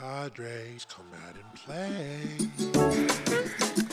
Padres come out and play.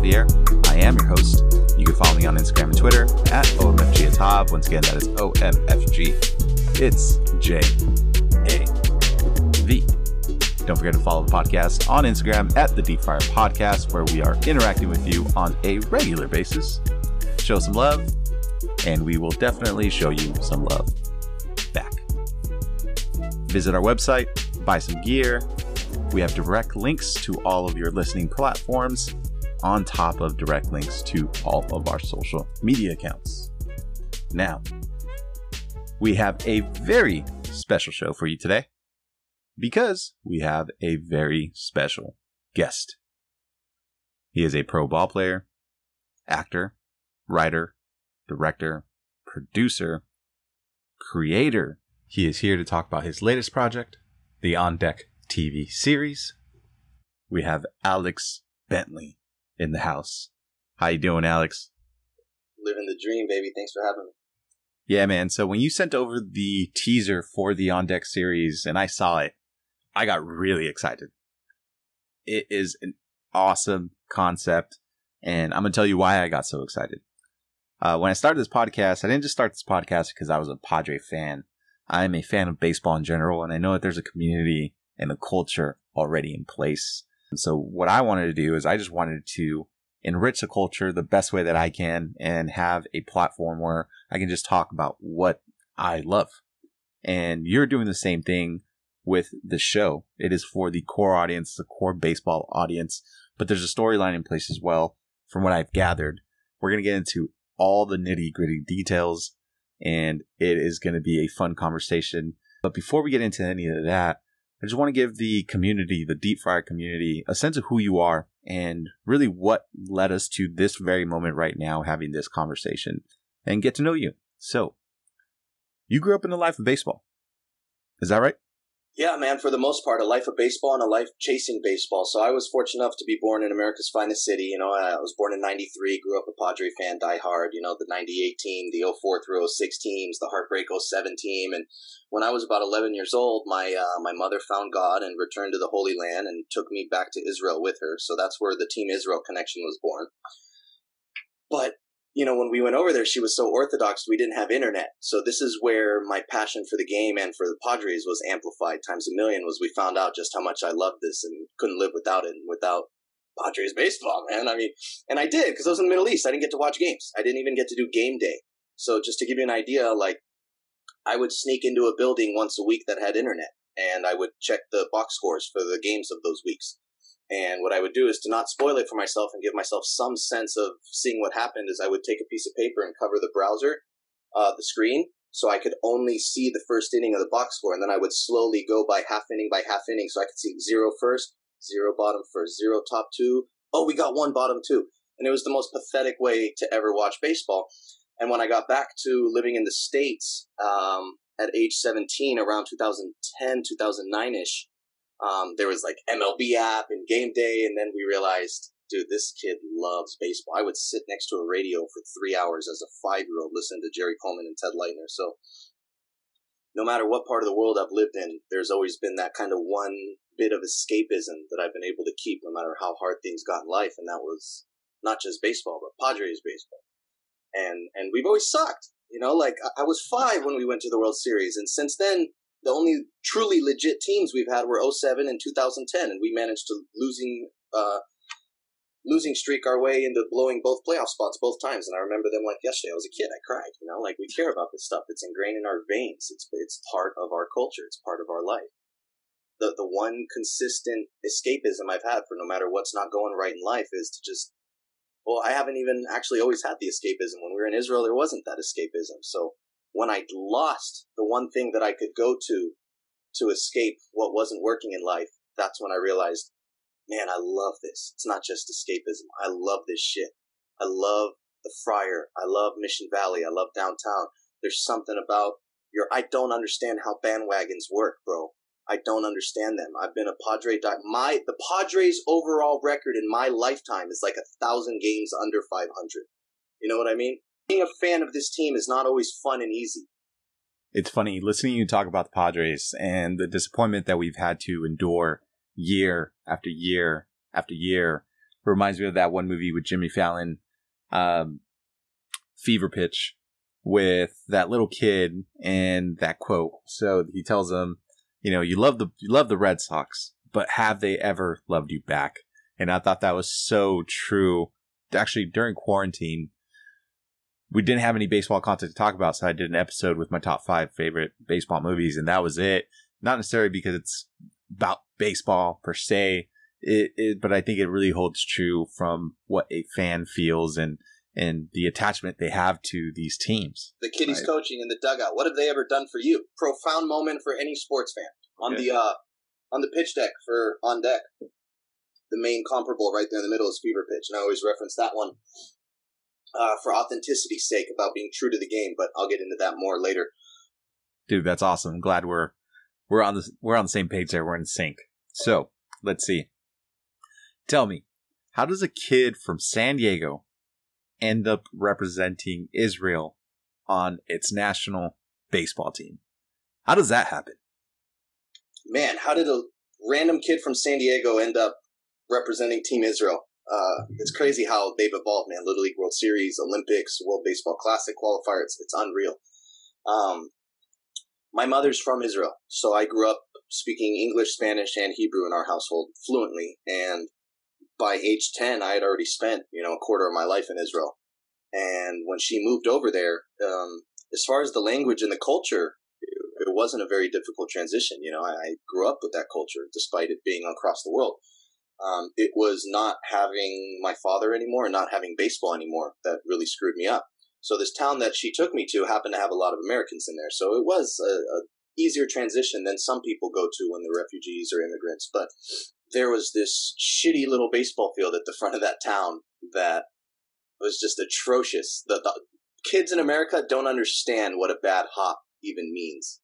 Javier. I am your host. You can follow me on Instagram and Twitter at OMFGITSJAV. Once again, that is OMFG. It's J A V. Don't forget to follow the podcast on Instagram at the Deep Friar Podcast, where we are interacting with you on a regular basis. Show some love, and we will definitely show you some love back. Visit our website, buy some gear. We have direct links to all of your listening platforms, on top of direct links to all of our social media accounts. Now, we have a very special show for you today because we have a very special guest. He is a pro ball player, actor, writer, director, producer, creator. He is here to talk about his latest project, the On Deck TV series. We have Alex Bentley in the house. How you doing, Alex? living the dream, baby. Thanks for having me. Yeah, man. So when you sent over the teaser for the On Deck series and I saw it, I got really excited. It is an awesome concept, and I'm gonna tell you why I got so excited. Uh, when I started this podcast, I didn't just start this podcast because I was a Padre fan. I'm a fan of baseball in general, and I know that there's a community and a culture already in place. And so what I wanted to do is I just wanted to enrich the culture the best way that I can and have a platform where I can just talk about what I love. And you're doing the same thing with the show. It is for the core audience, the core baseball audience, but there's a storyline in place as well. From what I've gathered, we're going to get into all the nitty gritty details and it is going to be a fun conversation. But before we get into any of that, I just want to give the community, the Deep Friar community, a sense of who you are and really what led us to this very moment right now, having this conversation and get to know you. So, you grew up in the life of baseball. Is that right? Yeah, man, for the most part, a life of baseball and a life chasing baseball. So I was fortunate enough to be born in America's finest city. You know, I was born in 93, grew up a Padre fan, die hard, you know, the 98 team, the 04 through 06 teams, the Heartbreak 07 team. And when I was about 11 years old, my, uh, my mother found God and returned to the Holy Land and took me back to Israel with her. So that's where the Team Israel connection was born. But you know, when we went over there, she was so orthodox, we didn't have internet. So this is where my passion for the game and for the Padres was amplified times a million. Was we found out just how much I loved this and couldn't live without it and without Padres baseball, man. I mean, and I did because I was in the Middle East. I didn't get to watch games. I didn't even get to do game day. So just to give you an idea, like I would sneak into a building once a week that had internet, and I would check the box scores for the games of those weeks. And what I would do is to not spoil it for myself and give myself some sense of seeing what happened is I would take a piece of paper and cover the browser, uh, the screen, so I could only see the first inning of the box score. And then I would slowly go by half inning by half inning so I could see zero first, zero bottom first, zero top two. Oh, we got one bottom two. And it was the most pathetic way to ever watch baseball. And when I got back to living in the States um, at age 17, around 2010, 2009 ish, um, there was like MLB app and game day, and then we realized, dude, this kid loves baseball. I would sit next to a radio for three hours as a five year old listening to Jerry Coleman and Ted Leitner. So no matter what part of the world I've lived in, there's always been that kind of one bit of escapism that I've been able to keep no matter how hard things got in life, and that was not just baseball, but Padres baseball. And and we've always sucked. You know, like I was five when we went to the World Series, and since then the only truly legit teams we've had were 07 and 2010 and we managed to losing uh losing streak our way into blowing both playoff spots both times and i remember them like yesterday. I was a kid. I cried you know? Like we care about this stuff. It's ingrained in our veins. It's it's part of our culture. It's part of our life. The the one consistent escapism i've had for no matter what's not going right in life is to just well i haven't even actually always had the escapism. When we were in israel there wasn't that escapism. So when I'd lost the one thing that I could go to to escape what wasn't working in life, that's when I realized man, I love this. It's not just escapism. I love this shit. I love the Friar. I love Mission Valley. I love downtown. There's something about your. I don't understand how bandwagons work, bro. I don't understand them. I've been a Padre. My the Padres' overall record in my lifetime is like a thousand games under 500. You know what I mean? Being a fan of this team is not always fun and easy. It's funny listening you talk about the Padres and the disappointment that we've had to endure year after year after year. Reminds me of that one movie with Jimmy Fallon, um, Fever Pitch, with that little kid and that quote. So he tells him, you know, you love the you love the Red Sox, but have they ever loved you back? And I thought that was so true. Actually, during quarantine, we didn't have any baseball content to talk about, so I did an episode with my top five favorite baseball movies, and that was it. Not necessarily because it's about baseball per se, it, it, but I think it really holds true from what a fan feels and and the attachment they have to these teams. The kiddies right. coaching in the dugout. What have they ever done for you? Profound moment for any sports fan on the uh on the pitch deck for on deck. The main comparable right there in the middle is fever pitch, and I always reference that one uh, for authenticity's sake about being true to the game. But I'll get into that more later. Dude, that's awesome. Glad we're we're on the we're on the same page there. We're in sync. So let's see. Tell me, how does a kid from San Diego end up representing Israel on its national baseball team? How does that happen? Man, how did a random kid from San Diego end up representing Team Israel? Uh, it's crazy how they've evolved, man. Little League World Series, Olympics, World Baseball Classic qualifier. It's, it's unreal. Um, my mother's from Israel, so I grew up speaking English, Spanish, and Hebrew in our household fluently. And by age 10, I had already spent, you know, a quarter of my life in Israel. And when she moved over there, um, as far as the language and the culture, it, wasn't a very difficult transition. You know, I, grew up with that culture despite it being across the world. Um, it was not having my father anymore and not having baseball anymore that really screwed me up. So this town that she took me to happened to have a lot of Americans in there. So it was a, a easier transition than some people go to when they're refugees or immigrants. But there was this shitty little baseball field at the front of that town that was just atrocious. The, the kids in America don't understand what a bad hop even means.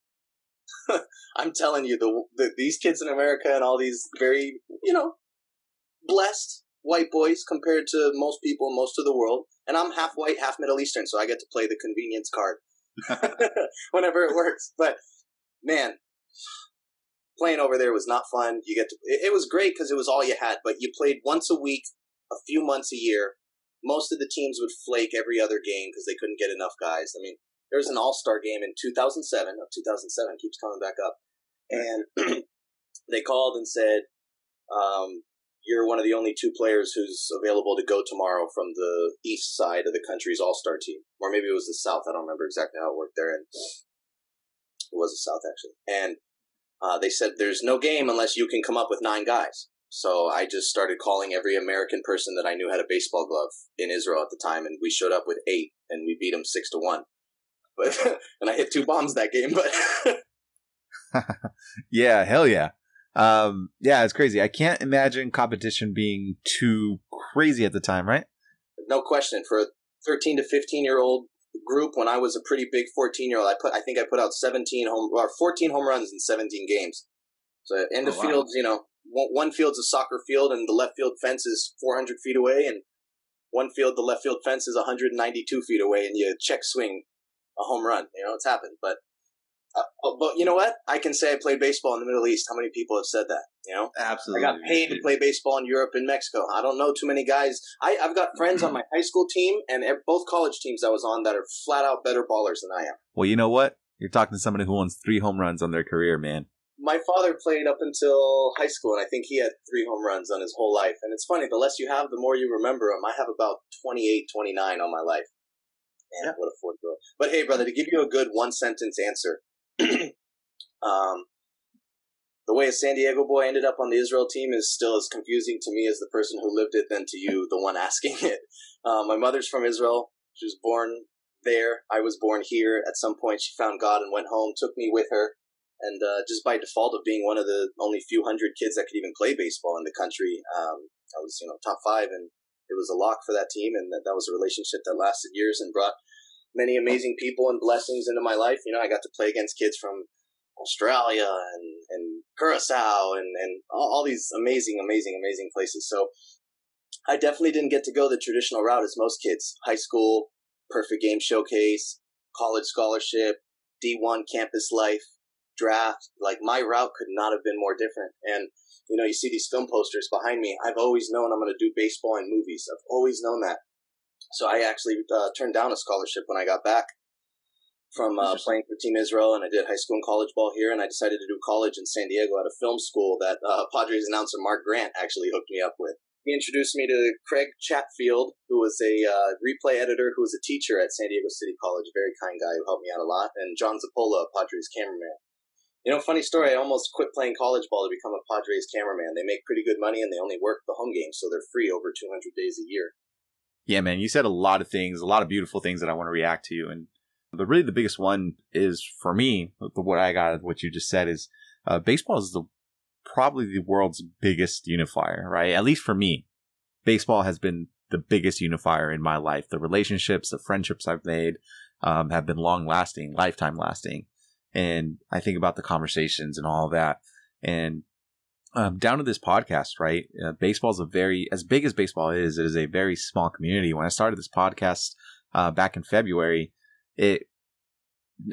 I'm telling you, the, the, these kids in America and all these very, you know, blessed white boys compared to most people, most of the world. And I'm half white, half Middle Eastern, so I get to play the convenience card whenever it works. But man, playing over there was not fun. You get to it, was great because it was all you had, but you played once a week, a few months a year. Most of the teams would flake every other game because they couldn't get enough guys. I mean, there was an All Star game in 2007. Of 2007 keeps coming back up, and they called and said, um, "You're one of the only two players who's available to go tomorrow from the east side of the country's All Star team, or maybe it was the south. I don't remember exactly how it worked there, and it was the south actually, and." Uh, they said there's no game unless you can come up with nine guys. So I just started calling every American person that I knew had a baseball glove in Israel at the time, and we showed up with eight, and we beat them six to one. But and I hit two bombs that game, but yeah, hell yeah, um, yeah, it's crazy. I can't imagine competition being too crazy at the time, right? No question. For a thirteen to fifteen year old group when I was a pretty big 14 year old. I put I think I put out 17 home or 14 home runs in 17 games. So in the oh, fields, wow. you know, one, one field's a soccer field and the left field fence is 400 feet away, and one field the left field fence is 192 feet away, and you check swing a home run. You know, it's happened, but uh, oh, but you know what? I can say I played baseball in the Middle East. How many people have said that? You know, absolutely. I got paid to play baseball in Europe and Mexico. I don't know too many guys. I, have got friends on my high school team and both college teams I was on that are flat out better ballers than I am. Well, you know what? You're talking to somebody who owns three home runs on their career, man. My father played up until high school, and I think he had three home runs on his whole life. And it's funny, the less you have, the more you remember them. I have about 28, 29 on my life. Man, yeah. what a fourth girl. But hey, brother, to give you a good one sentence answer, um, the way a San Diego boy ended up on the Israel team is still as confusing to me as the person who lived it than to you, the one asking it. Um, my mother's from Israel. She was born there. I was born here. At some point, she found God and went home, took me with her. And uh, just by default of being one of the only few hundred kids that could even play baseball in the country, um, I was you know top five, and it was a lock for that team, and that, that was a relationship that lasted years and brought many amazing people and blessings into my life. You know, I got to play against kids from Australia and, and Curacao and, and all, all these amazing, amazing, amazing places. So I definitely didn't get to go the traditional route as most kids. High school, perfect game showcase, college scholarship, D1 campus life, draft. Like my route could not have been more different. And, you know, you see these film posters behind me. I've always known I'm going to do baseball and movies. I've always known that. So I actually uh, turned down a scholarship when I got back from uh, playing for Team Israel, and I did high school and college ball here, and I decided to do college in San Diego at a film school that uh, Padres announcer Mark Grant actually hooked me up with. He introduced me to Craig Chatfield, who was a uh, replay editor who was a teacher at San Diego City College, a very kind guy who helped me out a lot, and John Zappola, Padres cameraman. You know, funny story, I almost quit playing college ball to become a Padres cameraman. They make pretty good money and they only work the home games, so they're free over 200 days a year. Yeah, man, you said a lot of things, a lot of beautiful things that I want to react to. And but really the biggest one is for me, what I got, what you just said is uh, baseball is the probably the world's biggest unifier, right? At least for me, baseball has been the biggest unifier in my life. The relationships, the friendships I've made um, have been long lasting, lifetime lasting. And I think about the conversations and all that. And um, down to this podcast, right? Uh, baseball is a very, as big as baseball is, it is a very small community. When I started this podcast uh, back in February, it,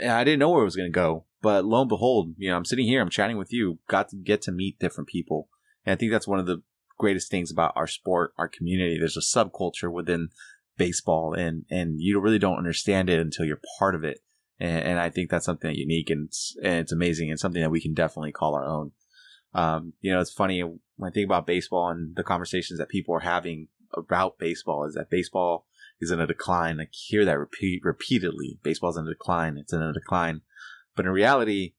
I didn't know where it was going to go. But lo and behold, you know, I'm sitting here, I'm chatting with you, got to get to meet different people. And I think that's one of the greatest things about our sport, our community. There's a subculture within baseball and, and you really don't understand it until you're part of it. And, and I think that's something unique and and it's amazing and something that we can definitely call our own. Um, you know, it's funny when I think about baseball and the conversations that people are having about baseball is that baseball is in a decline. I hear that repeat repeatedly. Baseball's in a decline. It's in a decline. But in reality,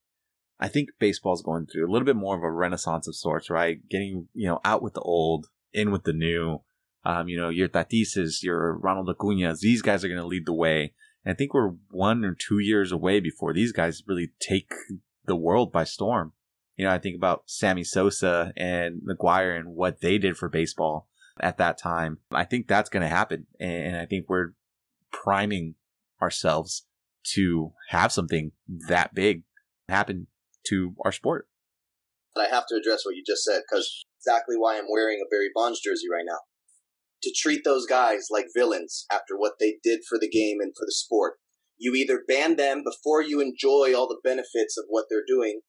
I think baseball's going through a little bit more of a renaissance of sorts, right? Getting, you know, out with the old, in with the new. Um, you know, your Tatises, your Ronald Acuñas, these guys are going to lead the way. And I think we're one or two years away before these guys really take the world by storm. You know, I think about Sammy Sosa and McGwire and what they did for baseball at that time. I think that's going to happen. And I think we're priming ourselves to have something that big happen to our sport. I have to address what you just said because exactly why I'm wearing a Barry Bonds jersey right now. To treat those guys like villains after what they did for the game and for the sport. You either ban them before you enjoy all the benefits of what they're doing,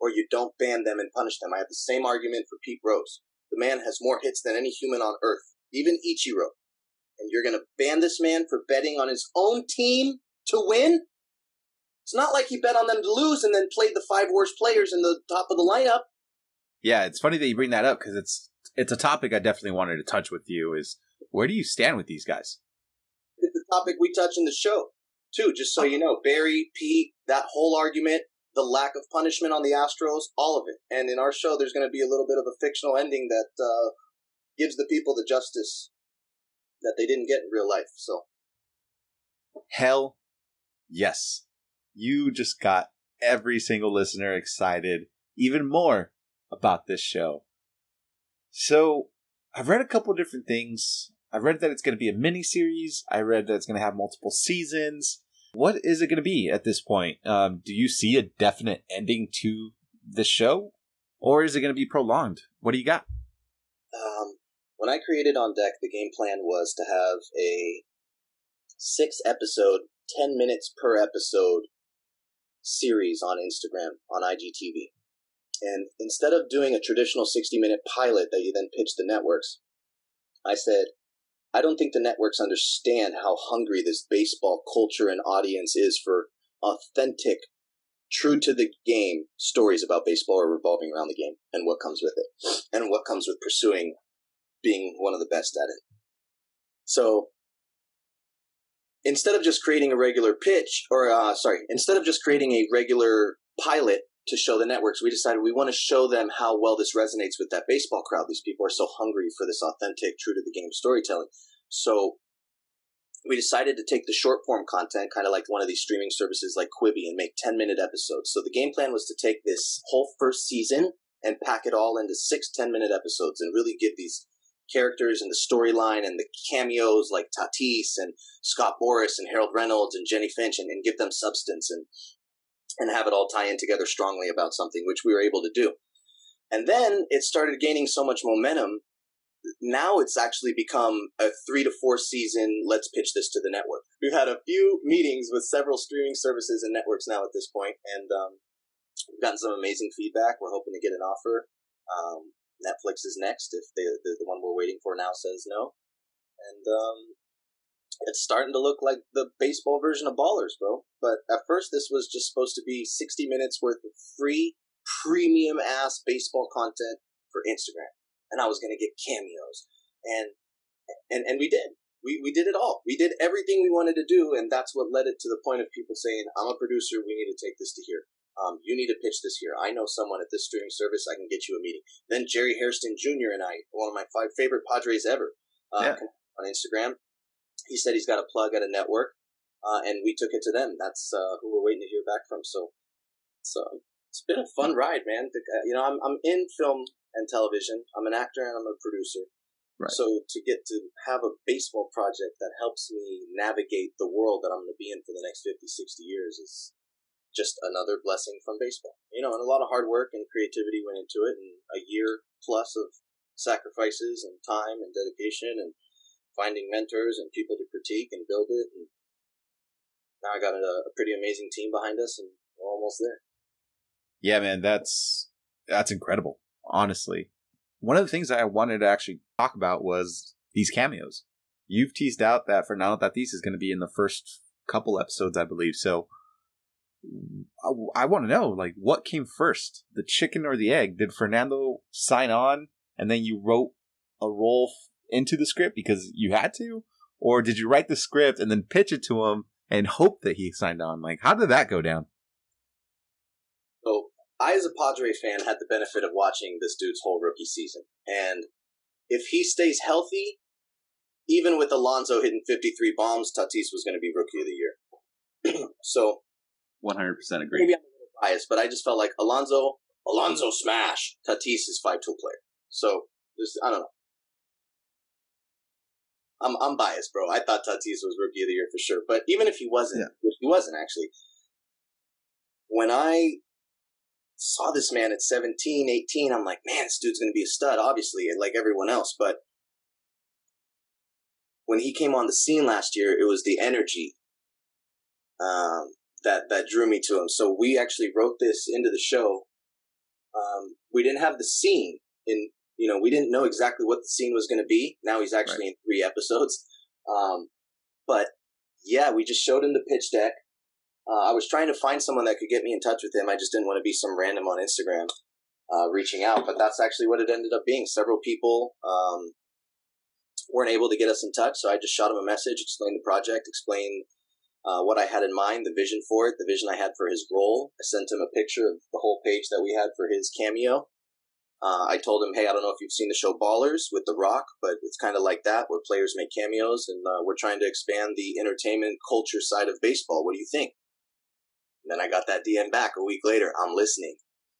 or you don't ban them and punish them. I have the same argument for Pete Rose. The man has more hits than any human on earth, even Ichiro. And you're going to ban this man for betting on his own team to win? It's not like he bet on them to lose and then played the five worst players in the top of the lineup. Yeah, it's funny that you bring that up because it's it's a topic I definitely wanted to touch with you. Is where do you stand with these guys? It's a topic we touch in the show too. Just so you know, Barry, Pete, that whole argument the lack of punishment on the Astros, all of it. And in our show, there's going to be a little bit of a fictional ending that uh, gives the people the justice that they didn't get in real life. So, hell yes. You just got every single listener excited even more about this show. So, I've read a couple different things. I read that it's going to be a mini series. I read that it's going to have multiple seasons. What is it going to be at this point? Um, do you see a definite ending to the show, or is it going to be prolonged? What do you got? Um, when I created On Deck, the game plan was to have a six episode, 10 minutes per episode series on Instagram, on IGTV. And instead of doing a traditional 60 minute pilot that you then pitch the networks, I said, I don't think the networks understand how hungry this baseball culture and audience is for authentic, true to the game stories about baseball or revolving around the game and what comes with it and what comes with pursuing being one of the best at it. So instead of just creating a regular pitch or uh, sorry, instead of just creating a regular pilot to show the networks, we decided we want to show them how well this resonates with that baseball crowd. These people are so hungry for this authentic, true to the game storytelling. So we decided to take the short form content, kind of like one of these streaming services like Quibi, and make 10 minute episodes. So the game plan was to take this whole first season and pack it all into six 10 minute episodes and really give these characters and the storyline and the cameos like Tatis and Scott Boras and Harold Reynolds and Jennie Finch and, and give them substance and and have it all tie in together strongly about something, which we were able to do. And then it started gaining so much momentum. Now it's actually become a three to four season, let's pitch this to the network. We've had a few meetings with several streaming services and networks now at this point, and um, we've gotten some amazing feedback. We're hoping to get an offer. Um, Netflix is next if the, the, the one we're waiting for now says no. And um, it's starting to look like the baseball version of Ballers, bro. But at first, this was just supposed to be 60 minutes worth of free, premium ass baseball content for Instagram. And I was going to get cameos. And, and, and we did. We, we did it all. We did everything we wanted to do. And that's what led it to the point of people saying, I'm a producer. We need to take this to here. Um, you need to pitch this here. I know someone at this streaming service. I can get you a meeting. Then Jerry Hairston Jr. and I, one of my five favorite Padres ever, uh, yeah. on Instagram. He said he's got a plug at a network, uh, and we took it to them. That's uh, who we're waiting to hear back from. So, so it's been a fun ride, man. You know, I'm I'm in film and television. I'm an actor and I'm a producer. Right. So to get to have a baseball project that helps me navigate the world that I'm going to be in for the next 50, 60 years is just another blessing from baseball. You know, and a lot of hard work and creativity went into it, and a year plus of sacrifices and time and dedication, and finding mentors and people to critique and build it. And now I got a, a pretty amazing team behind us, and we're almost there. Yeah, man, that's that's incredible. Honestly, one of the things I wanted to actually talk about was these cameos. You've teased out that Fernando Tatis is going to be in the first couple episodes, I believe. So I, I want to know, like, what came first, the chicken or the egg? Did Fernando sign on and then you wrote a role into the script because you had to, or did you write the script and then pitch it to him and hope that he signed on? Like, how did that go down? So, I, as a Padre fan, had the benefit of watching this dude's whole rookie season, and if he stays healthy, even with Alonso hitting 53 bombs, Tatis was going to be rookie of the year. so 100% agree. Maybe I'm a little biased, but I just felt like Alonso, Alonso smash. Tatis is five tool player. So there's, I don't know. I'm I'm biased, bro. I thought Tatis was rookie of the year for sure, but even if he wasn't, yeah. which he wasn't actually, when I saw this man at 17, 18, I'm like, man, this dude's gonna be a stud, obviously, like everyone else. But when he came on the scene last year, it was the energy. Um, that that drew me to him. So we actually wrote this into the show. Um, we didn't have the scene in, you know, we didn't know exactly what the scene was going to be. Now he's actually right. in three episodes. Um, but yeah, we just showed him the pitch deck. Uh, I was trying to find someone that could get me in touch with him. I just didn't want to be some random on Instagram uh, reaching out, but that's actually what it ended up being. Several people um, weren't able to get us in touch, so I just shot him a message, explained the project, explained uh, what I had in mind, the vision for it, the vision I had for his role. I sent him a picture of the whole page that we had for his cameo. Uh, I told him, hey, I don't know if you've seen the show Ballers with The Rock, but it's kind of like that, where players make cameos, and uh, we're trying to expand the entertainment culture side of baseball. What do you think? And then I got that DM back a week later. I'm listening.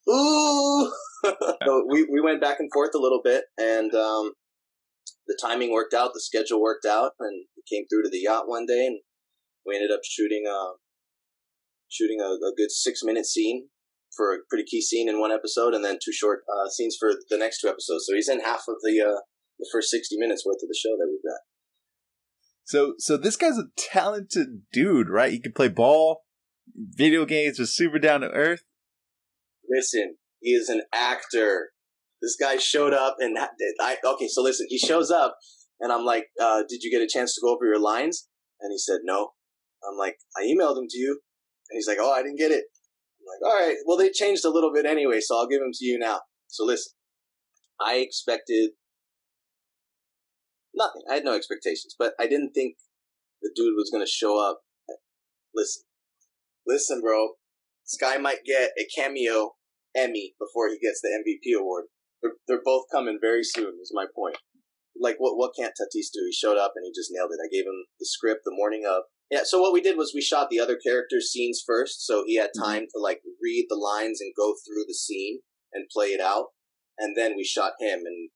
Ooh! so we, we went back and forth a little bit, and um, the timing worked out, the schedule worked out, and we came through to the yacht one day, and we ended up shooting a uh, shooting a, a good six minute scene for a pretty key scene in one episode, and then two short uh, scenes for the next two episodes. So he's in half of the uh, the first sixty minutes worth of the show that we've got. So, so this guy's a talented dude, right? He can play ball, video games, was super down to earth. Listen, he is an actor. This guy showed up, and I okay. So listen, he shows up, and I'm like, uh, "Did you get a chance to go over your lines?" And he said, "No." I'm like, I emailed him to you. And he's like, oh, I didn't get it. Like, all right, well, they changed a little bit anyway, so I'll give them to you now. So listen, I expected nothing. I had no expectations, but I didn't think the dude was going to show up. Listen, listen, bro. This guy might get a cameo Emmy before he gets the MVP award. They're, they're both coming very soon, is my point. like what what can't Tatis do? He showed up and he just nailed it. I gave him the script the morning of. Yeah, so what we did was we shot the other characters' scenes first, so he had Mhm. time to like read the lines and go through the scene and play it out, and then we shot him, and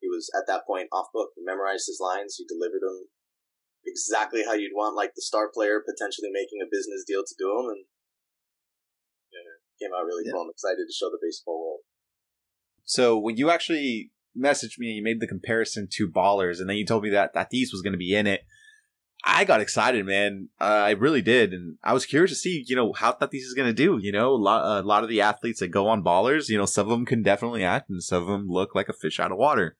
he was at that point off book. He memorized his lines, he delivered them exactly how you'd want, like the star player potentially making a business deal to do them, and yeah, came out really Yeah. cool. I'm excited to show the baseball world. So when you actually messaged me and you made the comparison to Ballers, and then you told me that Tatis was going to be in it, I got excited, man. Uh, I really did, and I was curious to see, you know, how Tatis is going to do. You know, a lot, a lot of the athletes that go on Ballers, you know, some of them can definitely act, and some of them look like a fish out of water.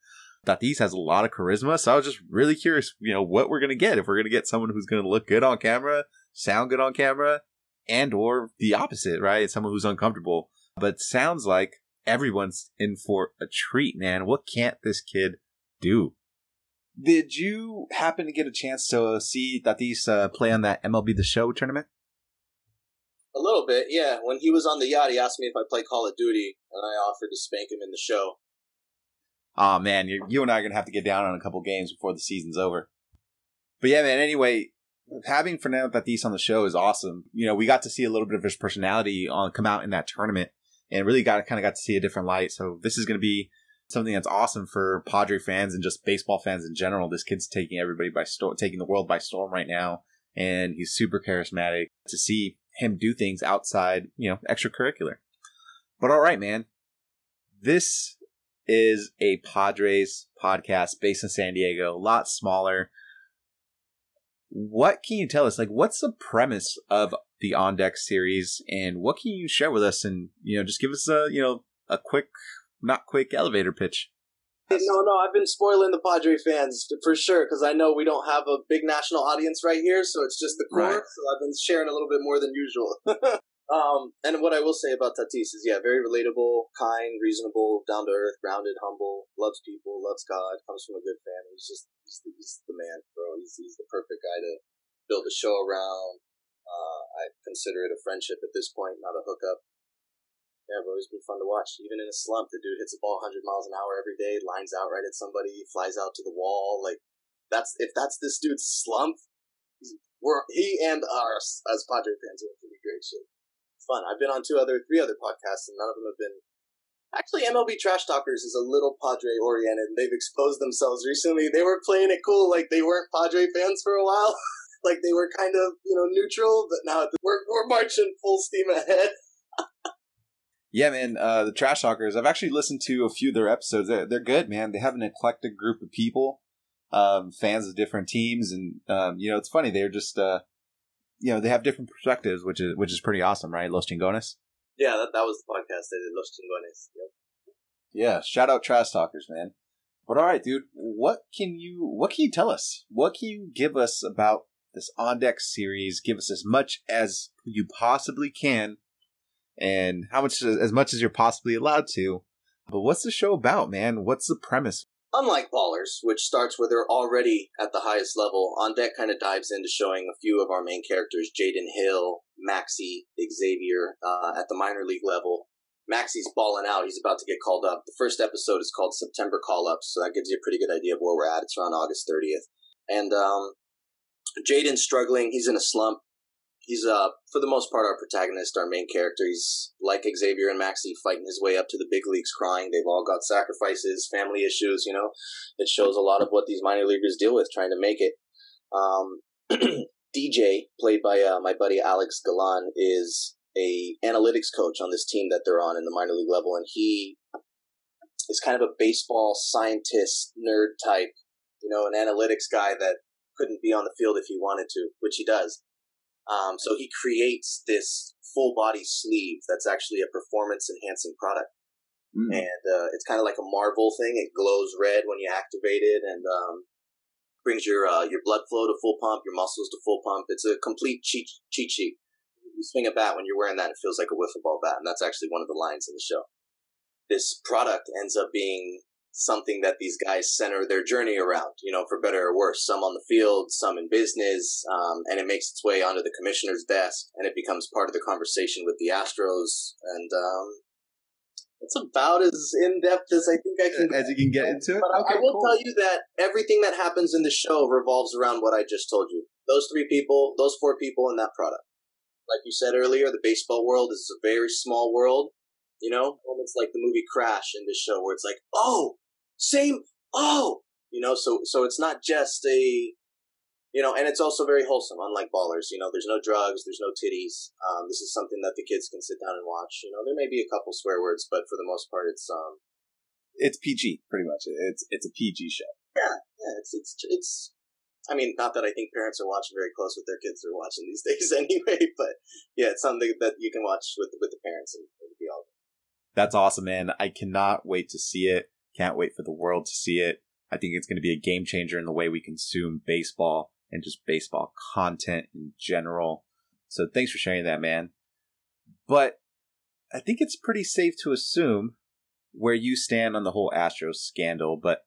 Tatis has a lot of charisma, so I was just really curious, you know, what we're going to get. If we're going to get someone who's going to look good on camera, sound good on camera, and or the opposite, right? Someone who's uncomfortable. But sounds like everyone's in for a treat, man. What can't this kid do? Did you happen to get a chance to see Tatis uh, play on that MLB The Show tournament? A little bit, yeah. When he was on the yacht, he asked me if I play Call of Duty, and I offered to spank him in the show. Oh man, you you and I are gonna have to get down on a couple games before the season's over. But yeah, man. Anyway, having Fernando Tatis on the show is awesome. You know, we got to see a little bit of his personality on come out in that tournament, and really got kind of got to see a different light. So this is gonna be something that's awesome for Padre fans and just baseball fans in general. This kid's taking everybody by storm, taking the world by storm right now, and he's super charismatic. To see him do things outside, you know, extracurricular. But all right, man. This is a Padres podcast based in San Diego, a lot smaller. What can you tell us? Like, what's the premise of the On Deck series, and what can you share with us? And you know, just give us a you know a quick, not quick elevator pitch. No, no, I've been spoiling the Padre fans for sure because I know we don't have a big national audience right here, so it's just the core. Right. So I've been sharing a little bit more than usual. um, and what I will say about Tatis is, yeah, very relatable, kind, reasonable, down to earth, grounded, humble, loves people, loves God, comes from a good family. He's just he's the, he's the man, bro. He's he's the perfect guy to build a show around. Uh, I consider it a friendship at this point, not a hookup. Yeah, bro, it's been fun to watch. Even in a slump, the dude hits a ball 100 miles an hour every day, lines out right at somebody, flies out to the wall. Like, that's if that's this dude's slump, we're, he and us as Padre fans are pretty great shape. It's fun. I've been on two other, three other podcasts, and none of them have been. Actually, MLB Trash Talkers is a little Padre oriented. They've exposed themselves recently. They were playing it cool, like they weren't Padre fans for a while. like they were kind of, you know, neutral, but now we're, we're marching full steam ahead. Yeah, man. Uh, the Trash Talkers. I've actually listened to a few of their episodes. They're, they're good, man. They have an eclectic group of people, um, fans of different teams, and um, you know, it's funny. They're just, uh, you know, they have different perspectives, which is which is pretty awesome, right? Los Chingones. Yeah, that, that was the podcast they did, Los Chingones. Yep. Yeah, shout out Trash Talkers, man. But all right, dude, what can you what can you tell us? What can you give us about this on deck series? Give us as much as you possibly can, and how much as much as you're possibly allowed to. But what's the show about, man? What's the premise? Unlike Ballers, which starts where they're already at the highest level, On Deck kind of dives into showing a few of our main characters, Jaden Hill, Maxie, Xavier, uh, at the minor league level. Maxie's balling out. He's about to get called up. The first episode is called September Call Ups, so that gives you a pretty good idea of where we're at. It's around August 30th. And um, Jaden's struggling. He's in a slump. He's, uh, for the most part, our protagonist, our main character. He's like Xavier and Maxie, fighting his way up to the big leagues, crying. They've all got sacrifices, family issues. You know, it shows a lot of what these minor leaguers deal with trying to make it. Um, DJ, played by uh, my buddy Alex Galan, is a analytics coach on this team that they're on in the minor league level, and he is kind of a baseball scientist nerd type. You know, an analytics guy that couldn't be on the field if he wanted to, which he does. Um, so he creates this full body sleeve that's actually a performance enhancing product Mm. and uh, it's kind of like a marble thing. It glows red when you activate it, and um, brings your uh, your blood flow to full pump, your muscles to full pump. It's a complete cheat cheat sheet. You swing a bat when you're wearing that, it feels like a wiffle ball bat, and that's actually one of the lines in the show. This product ends up being something that these guys center their journey around, you know, for better or worse. Some on the field, some in business, um, and it makes its way onto the commissioner's desk, and it becomes part of the conversation with the Astros and um, It's about as in depth as I think I can. As you can get into it. But okay, I will cool. tell you that everything that happens in the show revolves around what I just told you. Those three people, those four people in that product. Like you said earlier, the baseball world is a very small world. You know, moments like the movie Crash in this show, where it's like, oh, same, oh, you know. So, so it's not just a, you know, and it's also very wholesome. Unlike Ballers, you know, there's no drugs, there's no titties. Um, this is something that the kids can sit down and watch. You know, there may be a couple swear words, but for the most part, it's um, It's PG, pretty much. It's it's a PG show. yeah, yeah. it's it's it's. I mean, not that I think parents are watching very close with their kids are watching these days anyway, but yeah, it's something that you can watch with with the parents and it'll be all. That's awesome, man. I cannot wait to see it. Can't wait for the world to see it. I think it's going to be a game changer in the way we consume baseball and just baseball content in general. So thanks for sharing that, man. But I think it's pretty safe to assume where you stand on the whole Astros scandal. But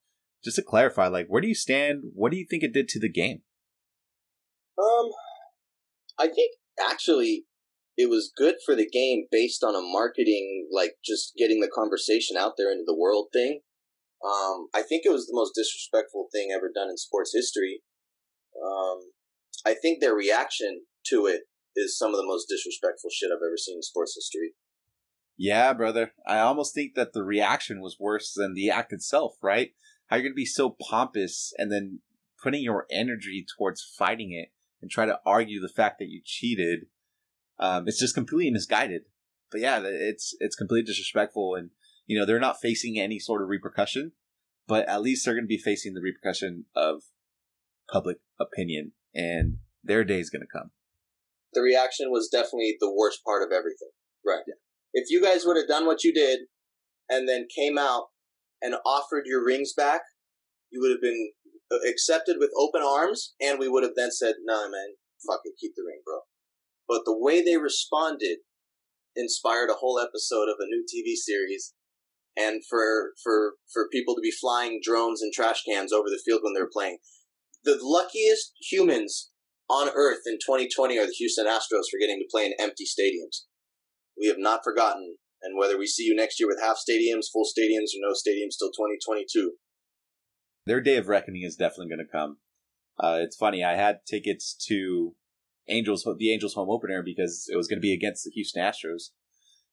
just to clarify, like, where do you stand? What do you think it did to the game? Um, I think actually it was good for the game based on a marketing, like just getting the conversation out there into the world thing. Um, I think it was the most disrespectful thing ever done in sports history. Um, I think their reaction to it is some of the most disrespectful shit I've ever seen in sports history. Yeah, brother. I almost think that the reaction was worse than the act itself, right? How you're going to be so pompous and then putting your energy towards fighting it and try to argue the fact that you cheated. Um, it's just completely misguided. But yeah, it's it's completely disrespectful, and you know they're not facing any sort of repercussion, but at least they're going to be facing the repercussion of public opinion, and their day is going to come. The reaction was definitely the worst part of everything. Right. If you guys would have done what you did and then came out and offered your rings back, you would have been uh, accepted with open arms, and we would have then said, "Nah, man, fuck it, keep the ring, bro." But the way they responded inspired a whole episode of a new TV series, and for for for people to be flying drones and trash cans over the field when they're playing. The luckiest humans on Earth in 2020 are the Houston Astros for getting to play in empty stadiums. We have not forgotten, and whether we see you next year with half stadiums, full stadiums, or no stadiums till 2022, their day of reckoning is definitely going to come. Uh, it's funny. I had tickets to Angels, the Angels home opener because it was going to be against the Houston Astros,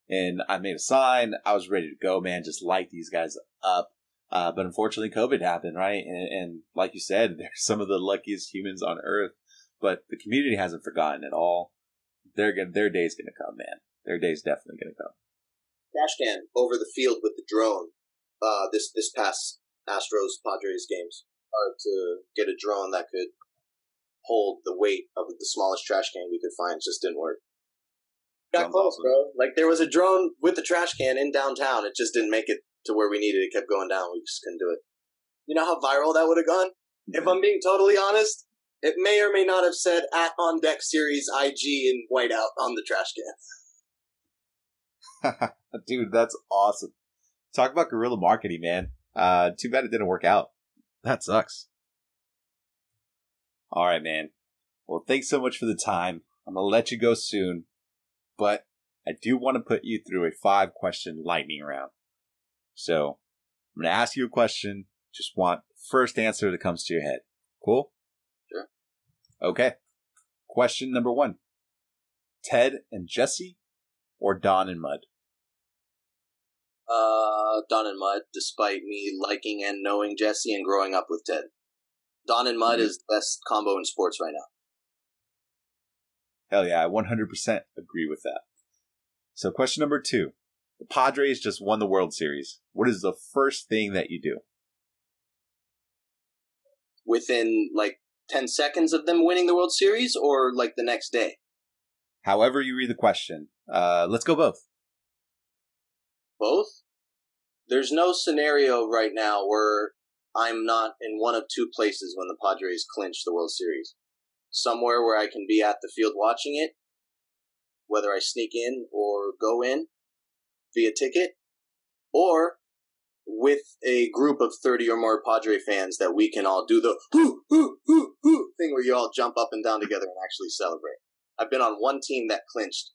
and I made a sign. I was ready to go, man. Just light these guys up. Uh, but unfortunately, COVID happened, right? And, and like you said, they're some of the luckiest humans on earth. But the community hasn't forgotten at all. They're gonna, their day's going to come, man. Their day's definitely going to come. trash can over the field with the drone. Uh, this this past Astros Padres games, uh, to get a drone that could hold the weight of the smallest trash can we could find just didn't work. Got Sounds close, awesome. bro. Like there was a drone with the trash can in downtown. It just didn't make it to where we needed. It kept going down. We just couldn't do it. You know how viral that would have gone? If I'm being totally honest, it may or may not have said at on deck series IG in whiteout on the trash can. Dude, that's awesome. Talk about guerrilla marketing, man. Uh, too bad it didn't work out. That sucks. All right, man. Well, thanks so much for the time. I'm gonna let you go soon, but I do want to put you through a five question lightning round. So I'm gonna ask you a question. Just want first answer that comes to your head. Cool? Sure. Okay. Question number one. Ted and Jesse or Don and Mud? Uh, Don and Mud, despite me liking and knowing Jesse and growing up with Ted. Don and Mud Mhm. is the best combo in sports right now. Hell yeah, I 100% agree with that. So, question number two. The Padres just won the World Series. What is the first thing that you do? Within like 10 seconds of them winning the World Series or like the next day? However, you read the question. Uh, let's go both. Both? There's no scenario right now where I'm not in one of two places when the Padres clinch the World Series. Somewhere where I can be at the field watching it, whether I sneak in or go in via ticket, or with a group of 30 or more Padre fans that we can all do the hoo, hoo, hoo, hoo thing where you all jump up and down together and actually celebrate. I've been on one team that clinched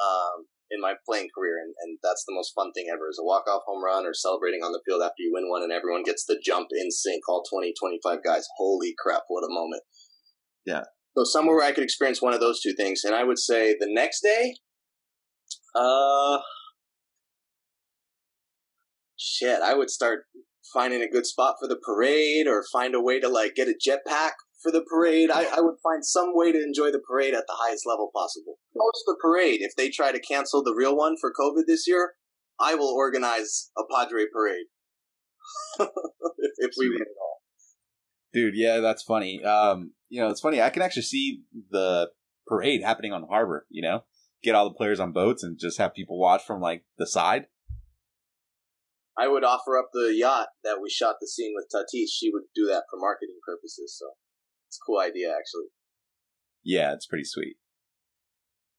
um, in my playing career, and, and that's the most fun thing ever is a walk off home run or celebrating on the field after you win one, and everyone gets the jump in sync, all 20, 25 guys. Holy crap! What a moment. Yeah. So somewhere where I could experience one of those two things, and I would say the next day, uh, shit, I would start finding a good spot for the parade, or find a way to like get a jetpack for the parade. I, I would find some way to enjoy the parade at the highest level possible. Post the parade. If they try to cancel the real one for COVID this year, I will organize a Padre parade. if, if we win it all. Dude, yeah, that's funny. Um, you know, it's funny. I can actually see the parade happening on the harbor. You know, get all the players on boats and just have people watch from like the side. I would offer up the yacht that we shot the scene with Tatis. She would do that for marketing purposes. So it's a cool idea, actually. Yeah, it's pretty sweet.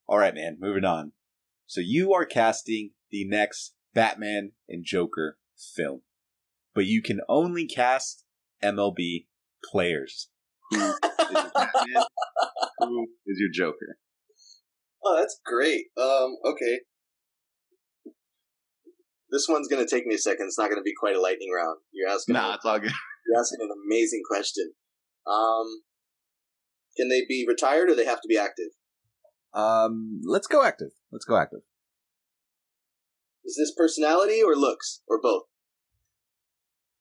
All right, man. Moving on. So you are casting the next Batman and Joker film, but you can only cast MLB players. Who is your Batman? Who is your Joker? Oh, that's great. Um, okay. This one's gonna take me a second. It's not gonna be quite a lightning round. You're asking. Nah, it's all good. You're asking an amazing question. Um, can they be retired or they have to be active? Um, let's go active. Let's go active. Is this personality or looks or both?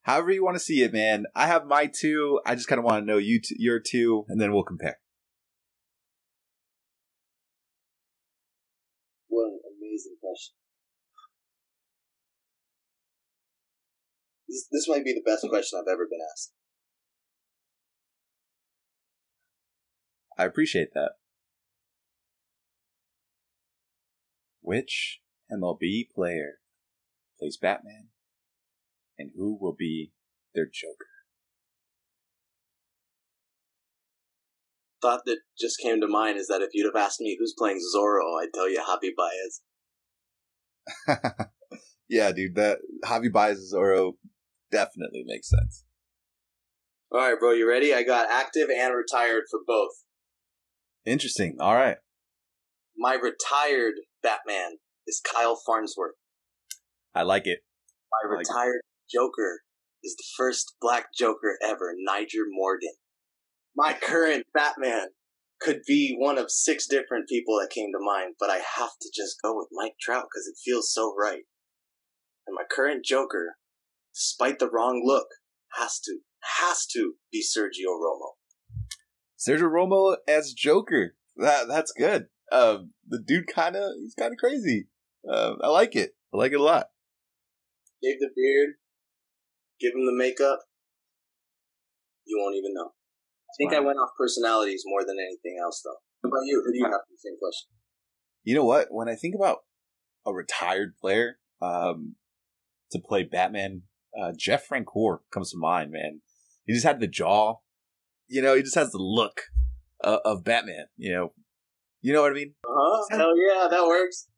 However you want to see it, man. I have my two. I just kind of want to know you, t- your two, and then we'll compare. What an amazing question. This, this might be the best question I've ever been asked. I appreciate that. Which MLB player plays Batman, and who will be their Joker? Thought that just came to mind is that if you'd have asked me who's playing Zorro, I'd tell you Javi Baez. yeah, dude, that Javi Baez Zorro definitely makes sense. All right, bro, you ready? I got active and retired for both. Interesting. All right. My retired Batman is Kyle Farnsworth. I like it. My like it. retired Joker is the first black Joker ever, Nyjer Morgan. My current Batman could be one of six different people that came to mind, but I have to just go with Mike Trout because it feels so right. And my current Joker, despite the wrong look, has to, has to be Sergio Romo. Sergio Romo as Joker. That that's good. Um, the dude kind of he's kind of crazy. Uh, I like it. I like it a lot. Shave the beard, give him the makeup. You won't even know. I think I went off personalities more than anything else, though. What about you? Who do you have the same question? You know what? When I think about a retired player um, to play Batman, uh, Jeff Francoeur comes to mind. Man, he just had the jaw. You know, he just has the look uh, of Batman. You know, you know what I mean? Uh-huh. Hell yeah, that works.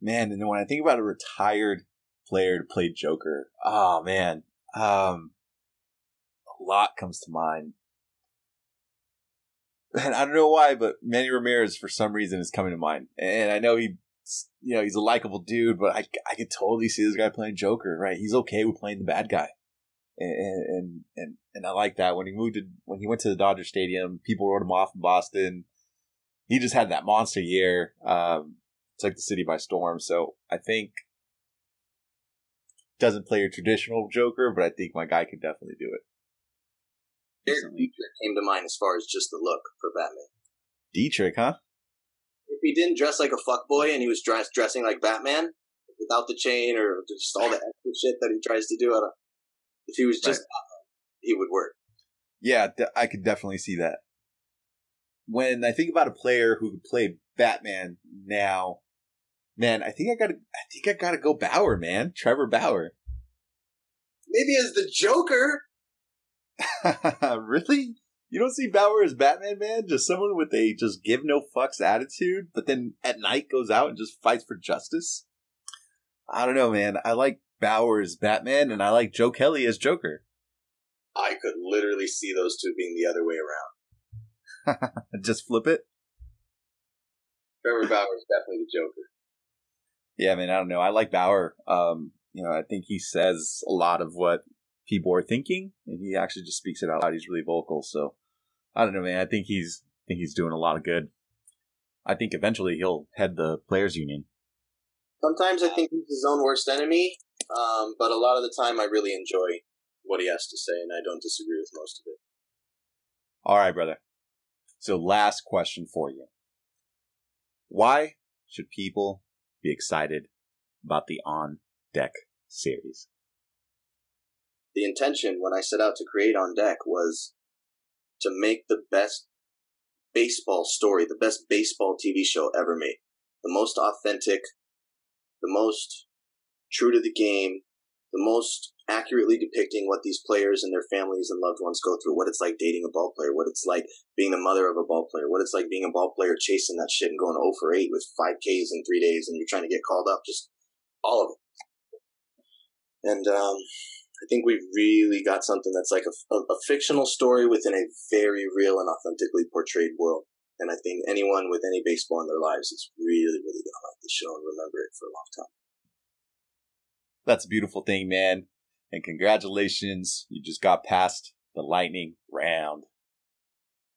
Man, and then when I think about a retired player to play Joker, oh man, um, a lot comes to mind. And I don't know why, but Manny Ramirez for some reason is coming to mind. And I know he, you know, he's a likable dude, but I, I could totally see this guy playing Joker, right? He's okay with playing the bad guy. And, and, and, and I like that when he moved to, when he went to the Dodger Stadium, people wrote him off in Boston. He just had that monster year. Um, took the city by storm. So I think doesn't play a traditional Joker, but I think my guy could definitely do it. Dietrich came to mind as far as just the look for Batman. Dietrich, huh? If he didn't dress like a fuckboy and he was dressed dressing like Batman, without the chain or just all the extra shit that he tries to do, I don't, if he was just Batman, he would work. Yeah, I could definitely see that. When I think about a player who could play Batman now, man, I think I gotta, I think I gotta go Bauer, man. Trevor Bauer. Maybe as the Joker. really? You don't see Bauer as Batman, man? Just someone with a just give no fucks attitude, but then at night goes out and just fights for justice? I don't know, man. I like Bauer as Batman, and I like Joe Kelly as Joker. I could literally see those two being the other way around. just flip it. Trevor Bauer is definitely the Joker. Yeah, I mean, I don't know. I like Bauer. Um, you know, I think he says a lot of what people are thinking, and he actually just speaks it out loud. He's really vocal. So I don't know, man. I think he's I think he's doing a lot of good. I think eventually he'll head the players' union. Sometimes I think he's his own worst enemy, um, but a lot of the time I really enjoy what he has to say, and I don't disagree with most of it. All right, brother. So, last question for you. Why should people be excited about the On Deck series? The intention when I set out to create On Deck was to make the best baseball story, the best baseball TV show ever made. The most authentic, the most true to the game, the most accurately depicting what these players and their families and loved ones go through, what it's like dating a ball player, what it's like being the mother of a ball player, what it's like being a ball player chasing that shit and going 0 for 8 with 5 Ks in three days and you're trying to get called up, just all of it. And um, I think we've really got something that's like a, a, a fictional story within a very real and authentically portrayed world. And I think anyone with any baseball in their lives is really, really going to like the show and remember it for a long time. That's a beautiful thing, man. And congratulations, you just got past the lightning round.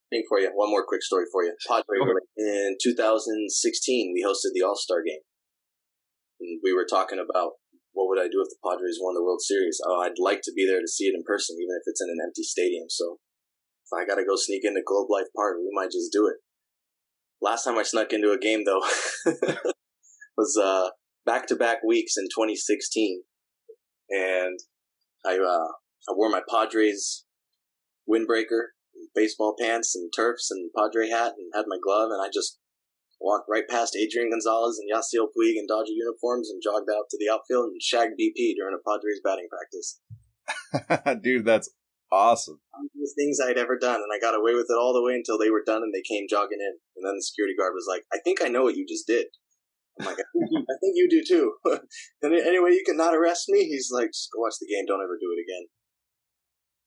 Thing for you. One more quick story for you. Padre, in 2016, we hosted the All Star game. And we were talking about what would I do if the Padres won the World Series. Oh, I'd like to be there to see it in person, even if it's in an empty stadium. So if I got to go sneak into Globe Life Park, we might just do it. Last time I snuck into a game, though, was uh, back-to-back weeks in 2016, and I uh, I wore my Padres windbreaker, baseball pants, and turfs, and Padre hat, and had my glove, and I just walked right past Adrian Gonzalez and Yasiel Puig in Dodger uniforms and jogged out to the outfield and shagged BP during a Padres batting practice. Dude, that's awesome. The things I'd ever done, and I got away with it all the way until they were done and they came jogging in. And then the security guard was like, I think I know what you just did. I'm like, I think you do too. anyway, you can not arrest me. He's like, just go watch the game. Don't ever do it again.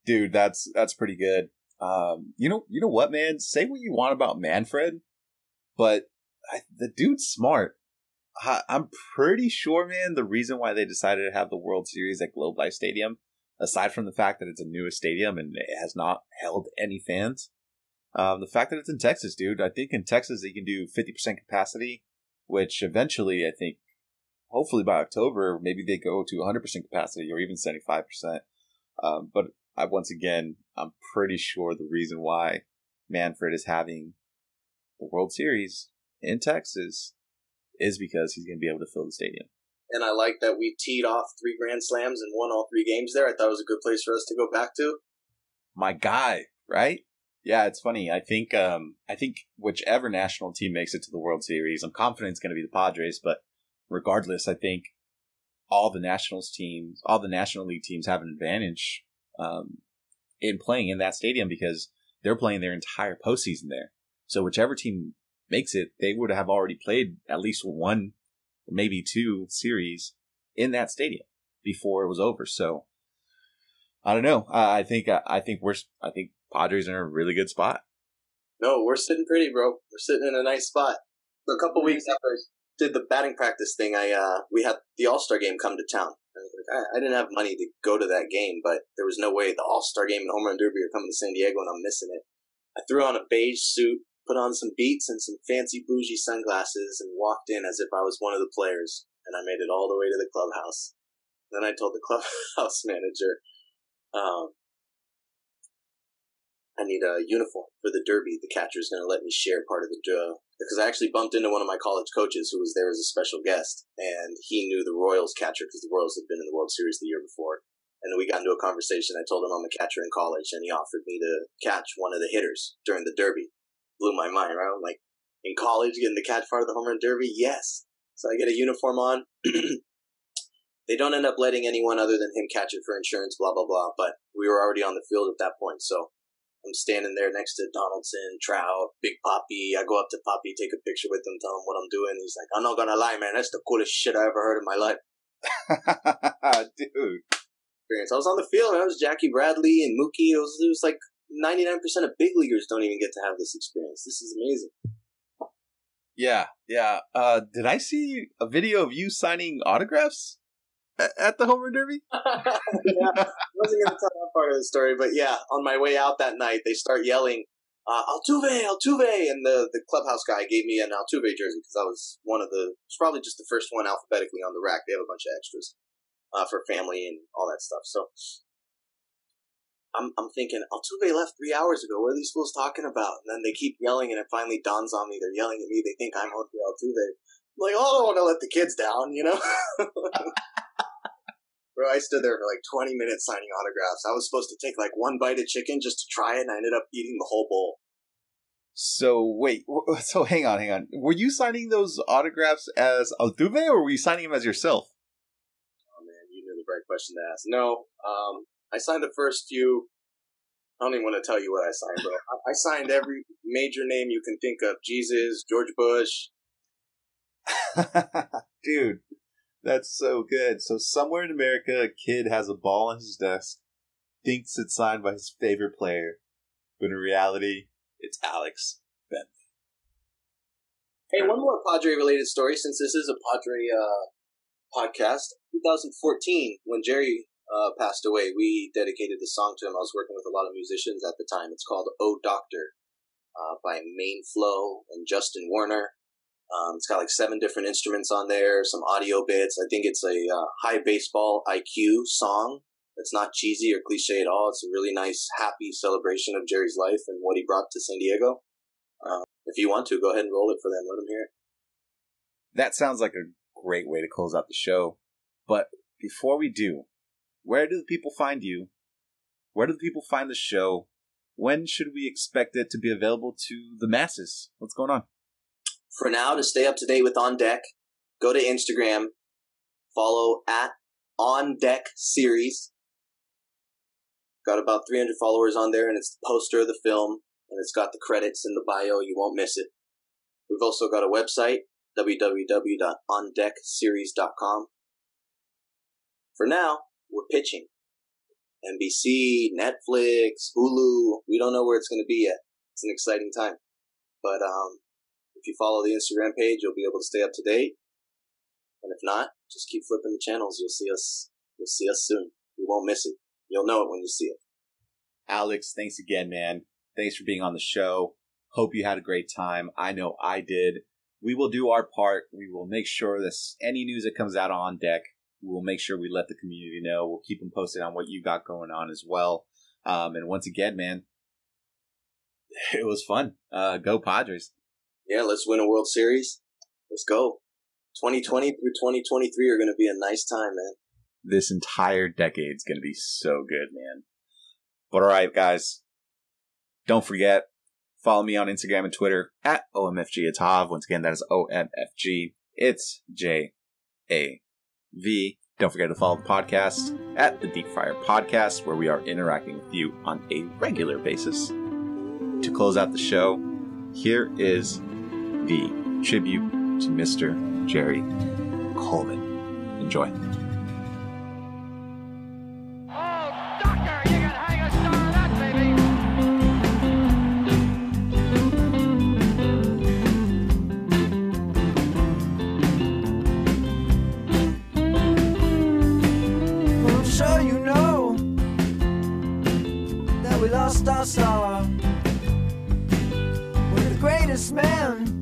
Dude, that's that's pretty good. Um, you know, you know what, man? Say what you want about Manfred, but I, the dude's smart. I, I'm pretty sure, man. The reason why they decided to have the World Series at Globe Life Stadium, aside from the fact that it's a newest stadium and it has not held any fans, um, the fact that it's in Texas, dude. I think in Texas they can do 50% capacity which eventually I think, hopefully by October, maybe they go to 100% capacity or even 75%. Um, but I, once again, I'm pretty sure the reason why Manfred is having the World Series in Texas is because he's going to be able to fill the stadium. And I like that we teed off three Grand Slams and won all three games there. I thought it was a good place for us to go back to. My guy, right? Yeah, it's funny. I think um, I think whichever national team makes it to the World Series, I'm confident it's going to be the Padres. But regardless, I think all the Nationals teams, all the National League teams have an advantage um, in playing in that stadium because they're playing their entire postseason there. So whichever team makes it, they would have already played at least one, maybe two series in that stadium before it was over. So I don't know. I think I think we're I think Padres are in a really good spot. No, we're sitting pretty, bro. We're sitting in a nice spot. a couple weeks after I did the batting practice thing, I uh, we had the All Star game come to town. I, I didn't have money to go to that game, but there was no way the All Star game and Home Run Derby are coming to San Diego, and I'm missing it. I threw on a beige suit, put on some beats and some fancy bougie sunglasses, and walked in as if I was one of the players. And I made it all the way to the clubhouse. Then I told the clubhouse manager, um, I need a uniform for the derby. The catcher is going to let me share part of the uh, because I actually bumped into one of my college coaches who was there as a special guest, and he knew the Royals catcher because the Royals had been in the World Series the year before. And we got into a conversation. I told him I'm a catcher in college, and he offered me to catch one of the hitters during the derby. Blew my mind, right? I'm like, in college, getting the catch part of the home run derby? Yes. So I get a uniform on. they don't end up letting anyone other than him catch it for insurance, blah, blah, blah. But we were already on the field at that point. So I'm standing there next to Donaldson, Trout, Big Papi. I go up to Papi, take a picture with him, tell him what I'm doing. He's like, I'm not gonna lie, man, that's the coolest shit I ever heard in my life. Dude. I was on the field, man. It was Jackie Bradley and Mookie. It was, it was like 99% of big leaguers don't even get to have this experience. This is amazing. Yeah, yeah. Uh, did I see a video of you signing autographs at, at the Homer derby? yeah, I wasn't going to part of the story, but yeah, on my way out that night, they start yelling, uh, Altuve, Altuve, and the, the clubhouse guy gave me an Altuve jersey because I was one of the, it's probably just the first one alphabetically on the rack. They have a bunch of extras uh, for family and all that stuff. So I'm, I'm thinking, Altuve left three hours ago. What are these fools talking about? And then they keep yelling, and it finally dawns on me. They're yelling at me. They think I'm Jose Altuve. I'm like, oh, I don't want to let the kids down, you know? Bro, I stood there for like 20 minutes signing autographs. I was supposed to take like one bite of chicken just to try it, and I ended up eating the whole bowl. So wait, so hang on, hang on. Were you signing those autographs as Altuve, or were you signing them as yourself? Oh man, you knew the right question to ask. No, um, I signed the first few. I don't even want to tell you what I signed, bro. I, I signed every major name you can think of: Jesus, George Bush. Dude, that's so good. So somewhere in America, a kid has a ball on his desk, thinks it's signed by his favorite player, but in reality, it's Alex Bentley. Hey, one more Padre related story since this is a Padre uh, podcast. 2014, when Jerry uh, passed away, we dedicated the song to him. I was working with a lot of musicians at the time. It's called Oh Doctor uh, by Main Flow and Justin Warner. Um, it's got like seven different instruments on there, some audio bits. I think it's a uh, high baseball IQ song. It's not cheesy or cliche at all. It's a really nice, happy celebration of Jerry's life and what he brought to San Diego. Um, if you want to, go ahead and roll it for them. Let them hear it. That sounds like a great way to close out the show. But before we do, where do the people find you? Where do the people find the show? When should we expect it to be available to the masses? What's going on? For now, to stay up to date with On Deck, go to Instagram, follow at On Deck Series. Got about 300 followers on there, and it's the poster of the film, and it's got the credits in the bio. You won't miss it. We've also got a website, www.ondeckseries.com. For now, we're pitching. NBC, Netflix, Hulu. We don't know where it's going to be yet. It's an exciting time. But um, if you follow the Instagram page, you'll be able to stay up to date. And if not, just keep flipping the channels. You'll see us. You'll see us soon. You won't miss it. You'll know it when you see it. Alex, thanks again, man. Thanks for being on the show. Hope you had a great time. I know I did. We will do our part. We will make sure that any news that comes out on deck, we'll make sure we let the community know. We'll keep them posted on what you got going on as well. Um, and once again, man, it was fun. Uh, go Padres. Yeah, let's win a World Series. Let's go. 2020 through 2023 are going to be a nice time, man. This entire decade is going to be so good, man. But all right, guys, don't forget, follow me on Instagram and Twitter at OMFG Once again, that is OMFG. It's J A V. Don't forget to follow the podcast at the Deep Friar Podcast, where we are interacting with you on a regular basis. To close out the show, here is the tribute to Mr. Jerry Coleman. Enjoy. Oh, doctor, you can hang a star on that, baby. Well, I'm sure you know that we lost our star. We're the greatest man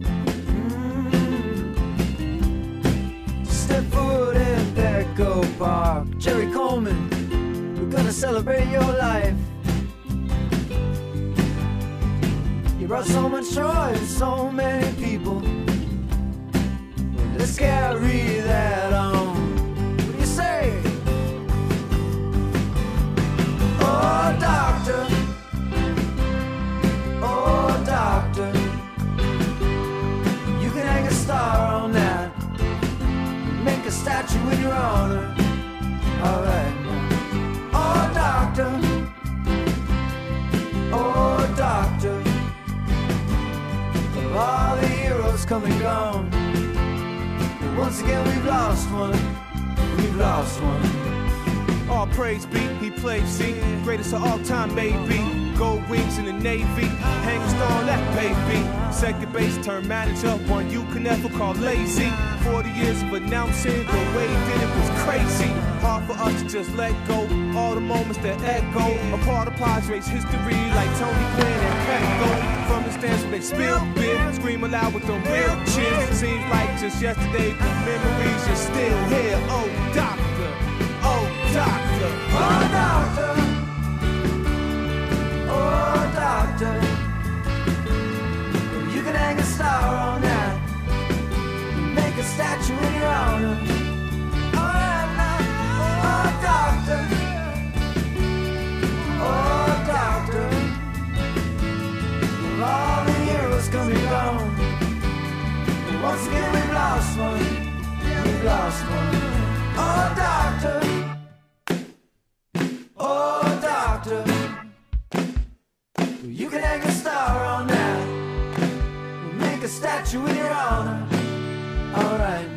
Park. Jerry Coleman, we're gonna celebrate your life. You brought so much joy to so many people. Let's carry that on. What do you say? Oh, doctor. Oh, doctor. You can hang a star on that. Make a statue in your honor. Come and gone. Once again, we've lost one. We've lost one. All praise be. He played C, greatest of all time, maybe. Gold wings in the Navy, hang on that baby. Second base turned manager, one you can never call lazy. 40 years of announcing, the way he did it was crazy. Hard for us to just let go, all the moments that echo. A part of Padres history, like Tony Gwynn and Petco. The stands where they spill beer, scream aloud with them real cheers. Seems like just yesterday, the memories are still here. Oh, doctor, oh, doctor. Oh, doctor. Lost one. Lost one. Oh, doctor. Oh, doctor, you can hang a star on that. Make a statue in your honor. All right